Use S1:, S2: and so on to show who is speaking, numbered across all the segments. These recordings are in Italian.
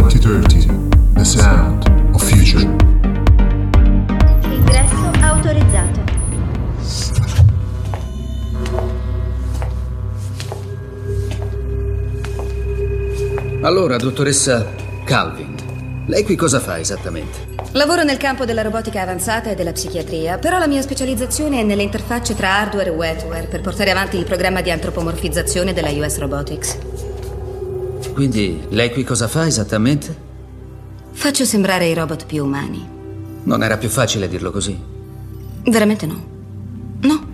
S1: 2030, the sound of future.
S2: Ingresso autorizzato.
S3: Allora, dottoressa Calvin, lei qui cosa fa esattamente?
S4: Lavoro nel campo della robotica avanzata e della psichiatria, però la mia specializzazione è nelle interfacce tra hardware e wetware per portare avanti il programma di antropomorfizzazione della US Robotics.
S3: Quindi, lei qui cosa fa esattamente?
S4: Faccio sembrare i robot più umani.
S3: Non era più facile dirlo così.
S4: Veramente no. No.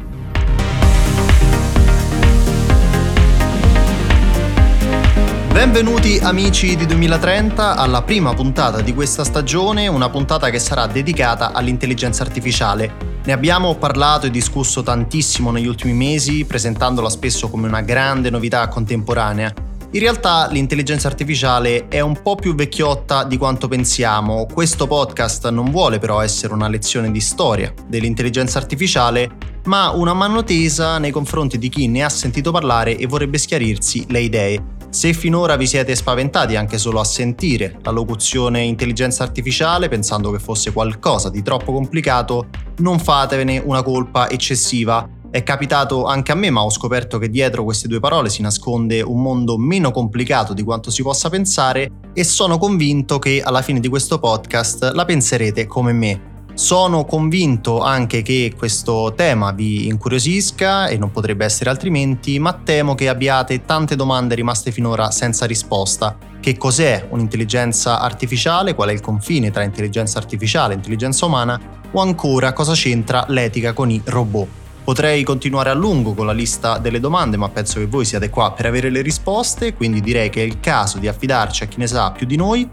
S5: Benvenuti amici di 2030 alla prima puntata di questa stagione, una puntata che sarà dedicata all'intelligenza artificiale. Ne abbiamo parlato e discusso tantissimo negli ultimi mesi, presentandola spesso come una grande novità contemporanea. In realtà l'intelligenza artificiale è un po' più vecchiotta di quanto pensiamo. Questo podcast non vuole però essere una lezione di storia dell'intelligenza artificiale, ma una mano tesa nei confronti di chi ne ha sentito parlare e vorrebbe schiarirsi le idee. Se finora vi siete spaventati anche solo a sentire la locuzione intelligenza artificiale pensando che fosse qualcosa di troppo complicato, non fatevene una colpa eccessiva. È capitato anche a me, ma ho scoperto che dietro queste due parole si nasconde un mondo meno complicato di quanto si possa pensare e sono convinto che alla fine di questo podcast la penserete come me. Sono convinto anche che questo tema vi incuriosisca e non potrebbe essere altrimenti, ma temo che abbiate tante domande rimaste finora senza risposta. Che cos'è un'intelligenza artificiale? Qual è il confine tra intelligenza artificiale e intelligenza umana? O ancora cosa c'entra l'etica con i robot? Potrei continuare a lungo con la lista delle domande, ma penso che voi siate qua per avere le risposte, quindi direi che è il caso di affidarci a chi ne sa più di noi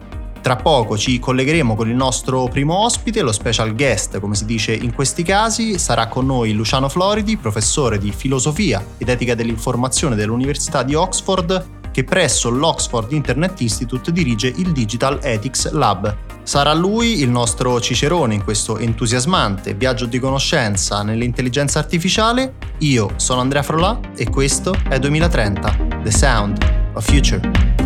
S5: tra poco ci collegheremo con il nostro primo ospite, lo special guest, come si dice in questi casi. Sarà con noi Luciano Floridi, professore di filosofia ed etica dell'informazione dell'Università di Oxford, che presso l'Oxford Internet Institute dirige il Digital Ethics Lab. Sarà lui il nostro cicerone in questo entusiasmante viaggio di conoscenza nell'intelligenza artificiale. Io sono Andrea Frolà e questo è 2030, The Sound of Future.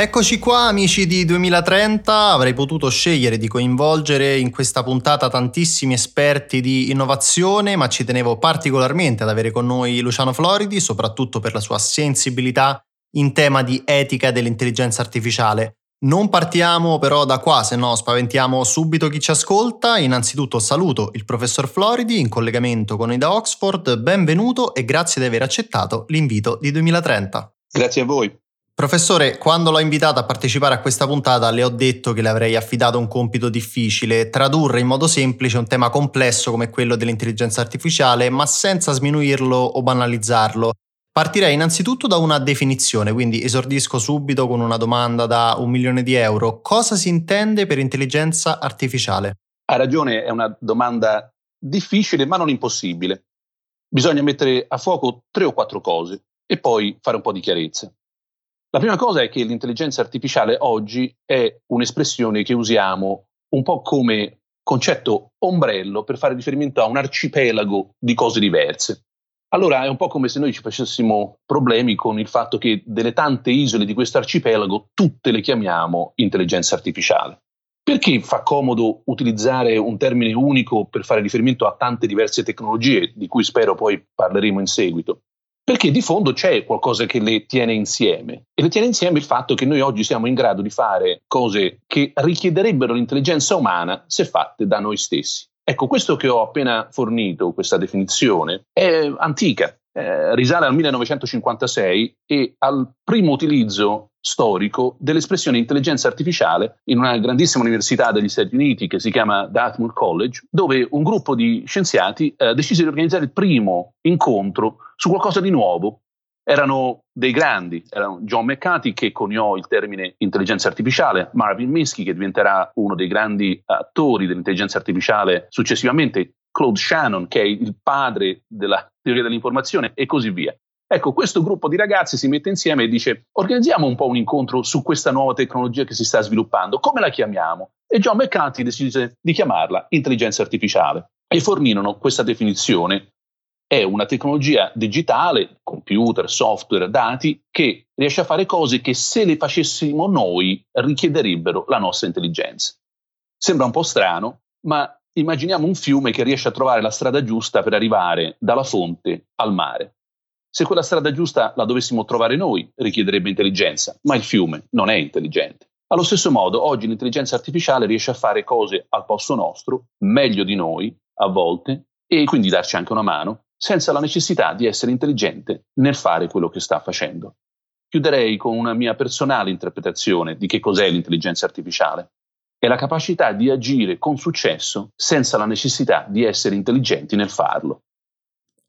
S5: Eccoci qua amici di 2030, avrei potuto scegliere di coinvolgere in questa puntata tantissimi esperti di innovazione, ma ci tenevo particolarmente ad avere con noi Luciano Floridi, soprattutto per la sua sensibilità in tema di etica dell'intelligenza artificiale. Non partiamo però da qua, se no spaventiamo subito chi ci ascolta. Innanzitutto saluto il professor Floridi in collegamento con noi da Oxford, benvenuto e grazie di aver accettato l'invito di 2030.
S6: Grazie a voi.
S5: Professore, quando l'ho invitata a partecipare a questa puntata le ho detto che le avrei affidato un compito difficile, tradurre in modo semplice un tema complesso come quello dell'intelligenza artificiale, ma senza sminuirlo o banalizzarlo. Partirei innanzitutto da una definizione, quindi esordisco subito con una domanda da un milione di euro. Cosa si intende per intelligenza artificiale?
S6: Ha ragione, è una domanda difficile ma non impossibile. Bisogna mettere a fuoco tre o quattro cose e poi fare un po' di chiarezza. La prima cosa è che l'intelligenza artificiale oggi è un'espressione che usiamo un po' come concetto ombrello per fare riferimento a un arcipelago di cose diverse. Allora è un po' come se noi ci facessimo problemi con il fatto che delle tante isole di questo arcipelago tutte le chiamiamo intelligenza artificiale. Perché fa comodo utilizzare un termine unico per fare riferimento a tante diverse tecnologie, di cui spero poi parleremo in seguito? Perché di fondo c'è qualcosa che le tiene insieme e le tiene insieme il fatto che noi oggi siamo in grado di fare cose che richiederebbero l'intelligenza umana se fatte da noi stessi. Ecco, questo che ho appena fornito, questa definizione, è antica, eh, risale al 1956 e al primo utilizzo storico dell'espressione intelligenza artificiale in una grandissima università degli Stati Uniti che si chiama Dartmouth College, dove un gruppo di scienziati eh, decise di organizzare il primo incontro su qualcosa di nuovo. Erano dei grandi, erano John McCarthy che coniò il termine intelligenza artificiale, Marvin Minsky che diventerà uno dei grandi attori dell'intelligenza artificiale successivamente, Claude Shannon che è il padre della teoria dell'informazione e così via. Ecco, questo gruppo di ragazzi si mette insieme e dice organizziamo un po' un incontro su questa nuova tecnologia che si sta sviluppando, come la chiamiamo? E John McCarthy decise di chiamarla intelligenza artificiale e fornirono questa definizione è una tecnologia digitale, computer, software, dati, che riesce a fare cose che se le facessimo noi richiederebbero la nostra intelligenza. Sembra un po' strano, ma immaginiamo un fiume che riesce a trovare la strada giusta per arrivare dalla fonte al mare. Se quella strada giusta la dovessimo trovare noi, richiederebbe intelligenza, ma il fiume non è intelligente. Allo stesso modo, oggi l'intelligenza artificiale riesce a fare cose al posto nostro, meglio di noi, a volte, e quindi darci anche una mano, senza la necessità di essere intelligente nel fare quello che sta facendo. Chiuderei con una mia personale interpretazione di che cos'è l'intelligenza artificiale. È la capacità di agire con successo senza la necessità di essere intelligenti nel farlo.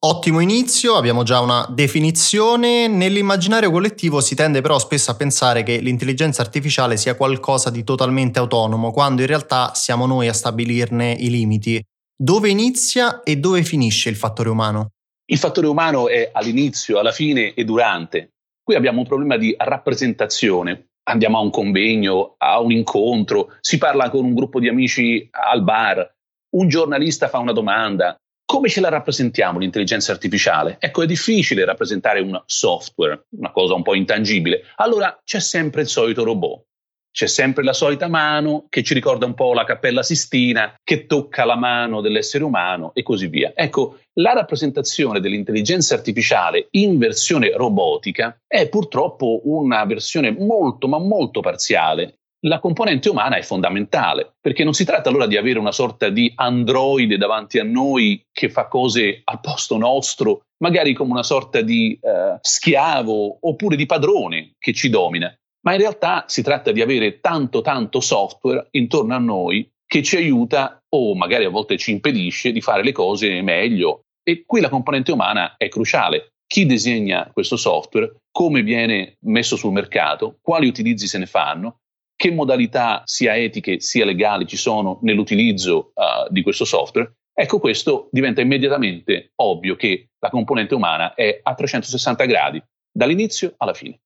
S5: Ottimo inizio, abbiamo già una definizione. Nell'immaginario collettivo si tende però spesso a pensare che l'intelligenza artificiale sia qualcosa di totalmente autonomo, quando in realtà siamo noi a stabilirne i limiti. Dove inizia e dove finisce il fattore umano?
S6: Il fattore umano è all'inizio, alla fine e durante. Qui abbiamo un problema di rappresentazione. Andiamo a un convegno, a un incontro, si parla con un gruppo di amici al bar, un giornalista fa una domanda. Come ce la rappresentiamo l'intelligenza artificiale? Ecco, è difficile rappresentare un software, una cosa un po' intangibile. Allora c'è sempre il solito robot c'è sempre la solita mano che ci ricorda un po' la Cappella Sistina, che tocca la mano dell'essere umano e così via. Ecco, la rappresentazione dell'intelligenza artificiale in versione robotica è purtroppo una versione molto, ma molto parziale. La componente umana è fondamentale, perché non si tratta allora di avere una sorta di androide davanti a noi che fa cose al posto nostro, magari come una sorta di eh, schiavo oppure di padrone che ci domina ma in realtà si tratta di avere tanto tanto software intorno a noi che ci aiuta o magari a volte ci impedisce di fare le cose meglio. E qui la componente umana è cruciale. Chi disegna questo software, come viene messo sul mercato, quali utilizzi se ne fanno, che modalità sia etiche sia legali ci sono nell'utilizzo uh, di questo software. Ecco, questo diventa immediatamente ovvio che la componente umana è a 360 gradi, dall'inizio alla fine.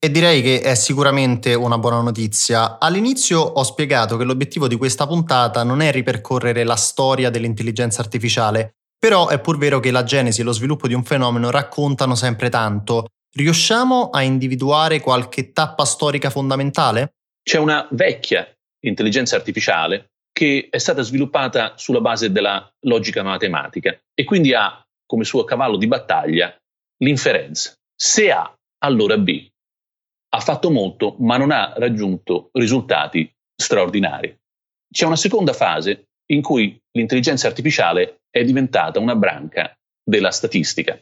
S5: E direi che è sicuramente una buona notizia. All'inizio ho spiegato che l'obiettivo di questa puntata non è ripercorrere la storia dell'intelligenza artificiale, però è pur vero che la genesi e lo sviluppo di un fenomeno raccontano sempre tanto. Riusciamo a individuare qualche tappa storica fondamentale?
S6: C'è una vecchia intelligenza artificiale che è stata sviluppata sulla base della logica matematica e quindi ha come suo cavallo di battaglia l'inferenza. Se A, allora B ha fatto molto, ma non ha raggiunto risultati straordinari. C'è una seconda fase in cui l'intelligenza artificiale è diventata una branca della statistica.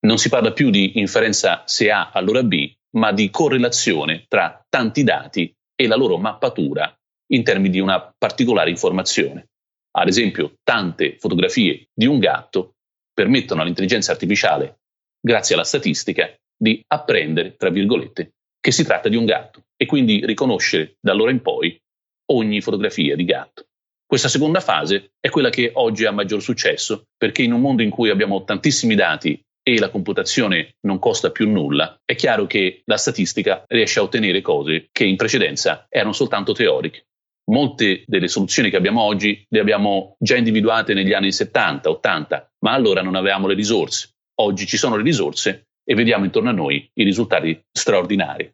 S6: Non si parla più di inferenza se A allora B, ma di correlazione tra tanti dati e la loro mappatura in termini di una particolare informazione. Ad esempio, tante fotografie di un gatto permettono all'intelligenza artificiale, grazie alla statistica, di apprendere, tra virgolette, che si tratta di un gatto e quindi riconoscere da allora in poi ogni fotografia di gatto. Questa seconda fase è quella che oggi ha maggior successo perché in un mondo in cui abbiamo tantissimi dati e la computazione non costa più nulla, è chiaro che la statistica riesce a ottenere cose che in precedenza erano soltanto teoriche. Molte delle soluzioni che abbiamo oggi le abbiamo già individuate negli anni 70, 80, ma allora non avevamo le risorse. Oggi ci sono le risorse e vediamo intorno a noi i risultati straordinari.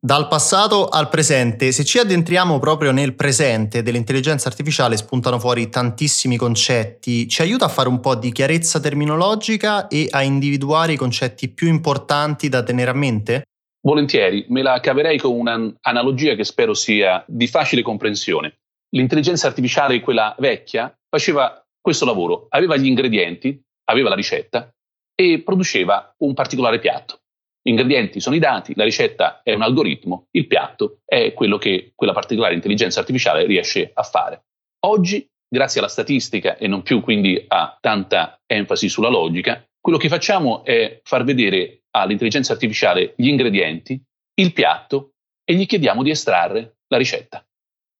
S5: Dal passato al presente, se ci addentriamo proprio nel presente dell'intelligenza artificiale spuntano fuori tantissimi concetti, ci aiuta a fare un po' di chiarezza terminologica e a individuare i concetti più importanti da tenere a mente?
S6: Volentieri, me la caverei con un'analogia che spero sia di facile comprensione. L'intelligenza artificiale, quella vecchia, faceva questo lavoro, aveva gli ingredienti, aveva la ricetta, e produceva un particolare piatto. Gli ingredienti sono i dati, la ricetta è un algoritmo, il piatto è quello che quella particolare intelligenza artificiale riesce a fare. Oggi, grazie alla statistica e non più quindi a tanta enfasi sulla logica, quello che facciamo è far vedere all'intelligenza artificiale gli ingredienti, il piatto e gli chiediamo di estrarre la ricetta.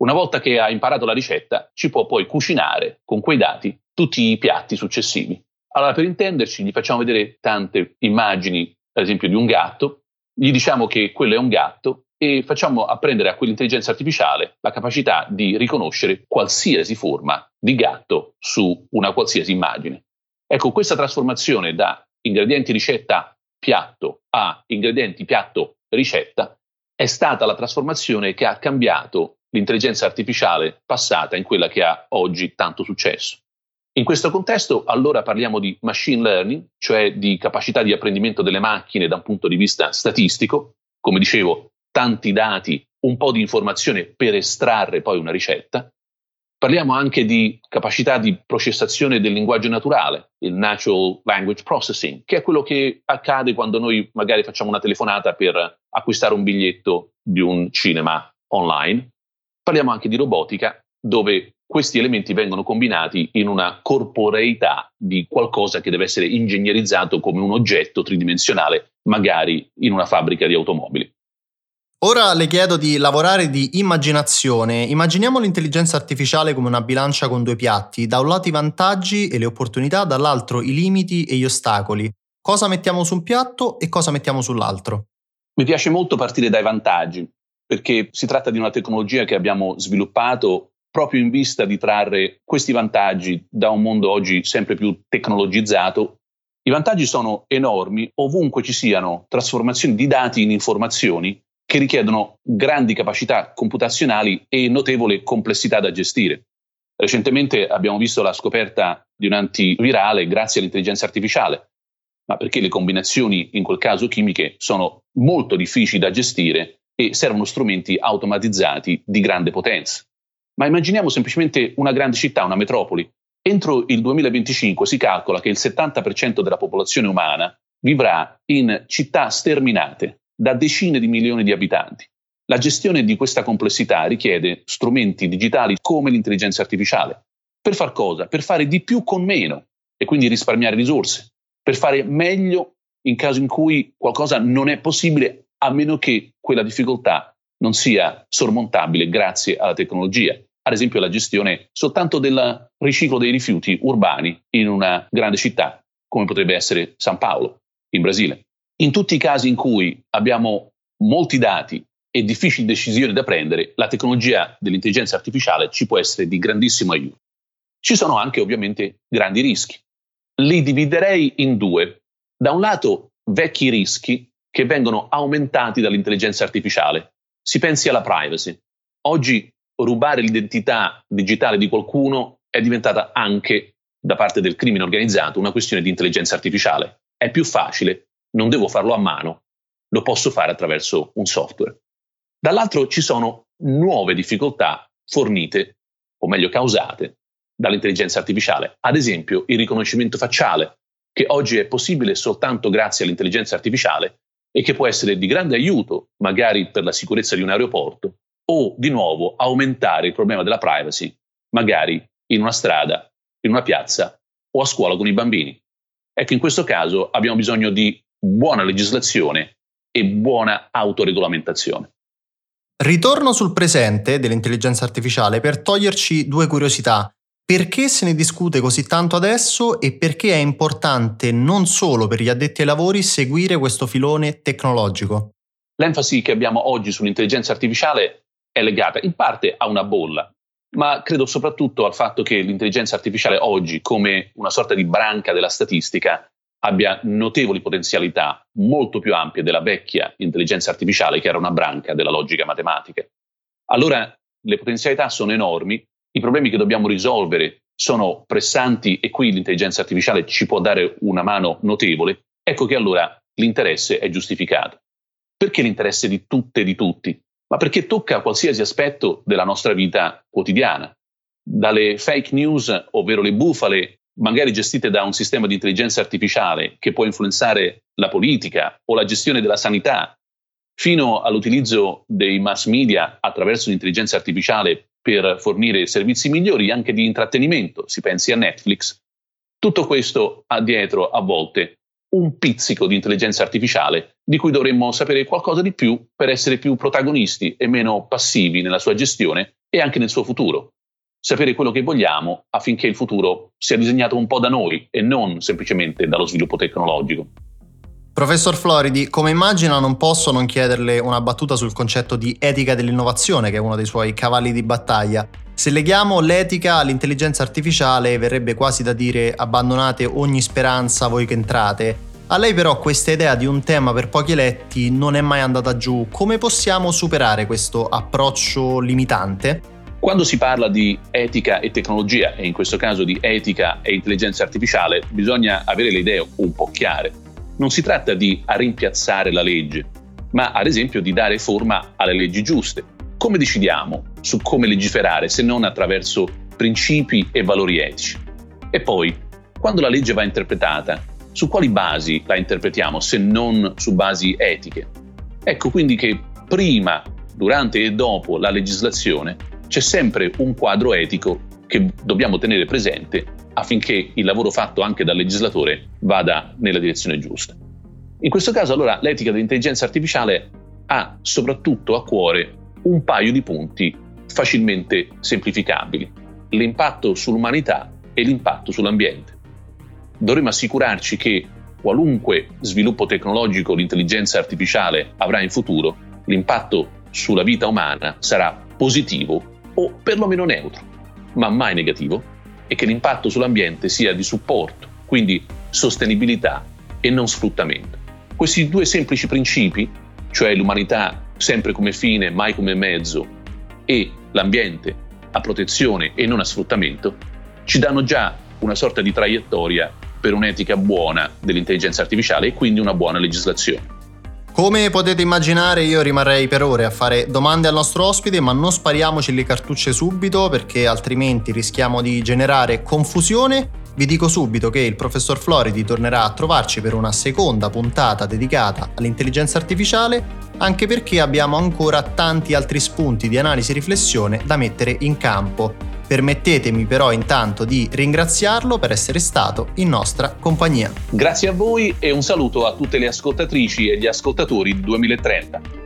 S6: Una volta che ha imparato la ricetta, ci può poi cucinare con quei dati tutti i piatti successivi. Allora, per intenderci, gli facciamo vedere tante immagini, ad esempio, di un gatto, gli diciamo che quello è un gatto e facciamo apprendere a quell'intelligenza artificiale la capacità di riconoscere qualsiasi forma di gatto su una qualsiasi immagine. Ecco, questa trasformazione da ingredienti ricetta piatto a ingredienti piatto ricetta è stata la trasformazione che ha cambiato l'intelligenza artificiale passata in quella che ha oggi tanto successo. In questo contesto allora parliamo di machine learning, cioè di capacità di apprendimento delle macchine da un punto di vista statistico, come dicevo, tanti dati, un po' di informazione per estrarre poi una ricetta. Parliamo anche di capacità di processazione del linguaggio naturale, il natural language processing, che è quello che accade quando noi magari facciamo una telefonata per acquistare un biglietto di un cinema online. Parliamo anche di robotica, dove questi elementi vengono combinati in una corporeità di qualcosa che deve essere ingegnerizzato come un oggetto tridimensionale, magari in una fabbrica di automobili.
S5: Ora le chiedo di lavorare di immaginazione. Immaginiamo l'intelligenza artificiale come una bilancia con due piatti, da un lato i vantaggi e le opportunità, dall'altro i limiti e gli ostacoli. Cosa mettiamo su un piatto e cosa mettiamo sull'altro?
S6: Mi piace molto partire dai vantaggi, perché si tratta di una tecnologia che abbiamo sviluppato proprio in vista di trarre questi vantaggi da un mondo oggi sempre più tecnologizzato. I vantaggi sono enormi ovunque ci siano trasformazioni di dati in informazioni che richiedono grandi capacità computazionali e notevole complessità da gestire. Recentemente abbiamo visto la scoperta di un antivirale grazie all'intelligenza artificiale, ma perché le combinazioni, in quel caso chimiche, sono molto difficili da gestire e servono strumenti automatizzati di grande potenza. Ma immaginiamo semplicemente una grande città, una metropoli. Entro il 2025 si calcola che il 70% della popolazione umana vivrà in città sterminate da decine di milioni di abitanti. La gestione di questa complessità richiede strumenti digitali come l'intelligenza artificiale. Per far cosa? Per fare di più con meno e quindi risparmiare risorse, per fare meglio in caso in cui qualcosa non è possibile a meno che quella difficoltà non sia sormontabile grazie alla tecnologia ad esempio la gestione soltanto del riciclo dei rifiuti urbani in una grande città, come potrebbe essere San Paolo, in Brasile. In tutti i casi in cui abbiamo molti dati e difficili decisioni da prendere, la tecnologia dell'intelligenza artificiale ci può essere di grandissimo aiuto. Ci sono anche ovviamente grandi rischi. Li dividerei in due. Da un lato, vecchi rischi che vengono aumentati dall'intelligenza artificiale. Si pensi alla privacy. Oggi rubare l'identità digitale di qualcuno è diventata anche da parte del crimine organizzato una questione di intelligenza artificiale. È più facile, non devo farlo a mano, lo posso fare attraverso un software. Dall'altro ci sono nuove difficoltà fornite, o meglio causate, dall'intelligenza artificiale. Ad esempio il riconoscimento facciale, che oggi è possibile soltanto grazie all'intelligenza artificiale e che può essere di grande aiuto, magari per la sicurezza di un aeroporto, o di nuovo aumentare il problema della privacy, magari in una strada, in una piazza o a scuola con i bambini. Ecco, in questo caso abbiamo bisogno di buona legislazione e buona autoregolamentazione.
S5: Ritorno sul presente dell'intelligenza artificiale per toglierci due curiosità. Perché se ne discute così tanto adesso e perché è importante non solo per gli addetti ai lavori seguire questo filone tecnologico?
S6: L'enfasi che abbiamo oggi sull'intelligenza artificiale è legata in parte a una bolla, ma credo soprattutto al fatto che l'intelligenza artificiale oggi, come una sorta di branca della statistica, abbia notevoli potenzialità molto più ampie della vecchia intelligenza artificiale, che era una branca della logica matematica. Allora le potenzialità sono enormi, i problemi che dobbiamo risolvere sono pressanti e qui l'intelligenza artificiale ci può dare una mano notevole, ecco che allora l'interesse è giustificato. Perché l'interesse di tutte e di tutti? Ma perché tocca qualsiasi aspetto della nostra vita quotidiana, dalle fake news, ovvero le bufale, magari gestite da un sistema di intelligenza artificiale che può influenzare la politica o la gestione della sanità, fino all'utilizzo dei mass media attraverso l'intelligenza artificiale per fornire servizi migliori anche di intrattenimento, si pensi a Netflix. Tutto questo ha dietro a volte un pizzico di intelligenza artificiale di cui dovremmo sapere qualcosa di più per essere più protagonisti e meno passivi nella sua gestione e anche nel suo futuro. Sapere quello che vogliamo affinché il futuro sia disegnato un po' da noi e non semplicemente dallo sviluppo tecnologico.
S5: Professor Floridi, come immagina non posso non chiederle una battuta sul concetto di etica dell'innovazione, che è uno dei suoi cavalli di battaglia. Se leghiamo l'etica all'intelligenza artificiale verrebbe quasi da dire abbandonate ogni speranza voi che entrate. A lei però questa idea di un tema per pochi eletti non è mai andata giù. Come possiamo superare questo approccio limitante?
S6: Quando si parla di etica e tecnologia, e in questo caso di etica e intelligenza artificiale, bisogna avere le idee un po' chiare. Non si tratta di rimpiazzare la legge, ma ad esempio di dare forma alle leggi giuste come decidiamo su come legiferare se non attraverso principi e valori etici? E poi, quando la legge va interpretata, su quali basi la interpretiamo se non su basi etiche? Ecco quindi che prima, durante e dopo la legislazione c'è sempre un quadro etico che dobbiamo tenere presente affinché il lavoro fatto anche dal legislatore vada nella direzione giusta. In questo caso allora l'etica dell'intelligenza artificiale ha soprattutto a cuore un paio di punti facilmente semplificabili, l'impatto sull'umanità e l'impatto sull'ambiente. Dovremmo assicurarci che qualunque sviluppo tecnologico l'intelligenza artificiale avrà in futuro, l'impatto sulla vita umana sarà positivo o perlomeno neutro, ma mai negativo, e che l'impatto sull'ambiente sia di supporto, quindi sostenibilità e non sfruttamento. Questi due semplici principi, cioè l'umanità sempre come fine, mai come mezzo, e l'ambiente a protezione e non a sfruttamento, ci danno già una sorta di traiettoria per un'etica buona dell'intelligenza artificiale e quindi una buona legislazione.
S5: Come potete immaginare io rimarrei per ore a fare domande al nostro ospite, ma non spariamoci le cartucce subito perché altrimenti rischiamo di generare confusione vi dico subito che il professor Floridi tornerà a trovarci per una seconda puntata dedicata all'intelligenza artificiale, anche perché abbiamo ancora tanti altri spunti di analisi e riflessione da mettere in campo. Permettetemi però intanto di ringraziarlo per essere stato in nostra compagnia.
S6: Grazie a voi e un saluto a tutte le ascoltatrici e gli ascoltatori 2030.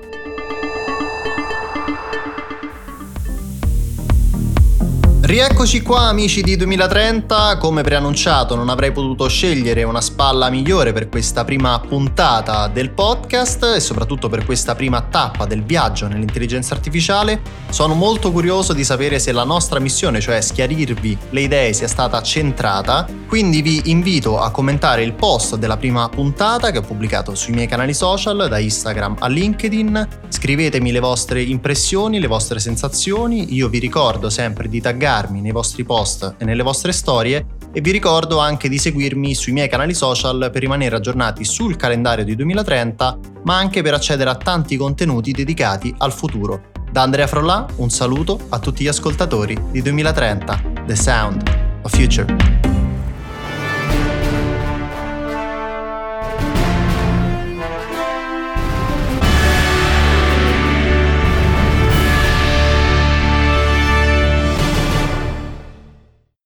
S5: Rieccoci qua amici di 2030, come preannunciato non avrei potuto scegliere una spalla migliore per questa prima puntata del podcast e soprattutto per questa prima tappa del viaggio nell'intelligenza artificiale. Sono molto curioso di sapere se la nostra missione, cioè schiarirvi le idee, sia stata centrata, quindi vi invito a commentare il post della prima puntata che ho pubblicato sui miei canali social, da Instagram a LinkedIn, scrivetemi le vostre impressioni, le vostre sensazioni, io vi ricordo sempre di taggare taggarmi nei vostri post e nelle vostre storie e vi ricordo anche di seguirmi sui miei canali social per rimanere aggiornati sul calendario di 2030, ma anche per accedere a tanti contenuti dedicati al futuro. Da Andrea Frollà un saluto a tutti gli ascoltatori di 2030, The Sound of Future.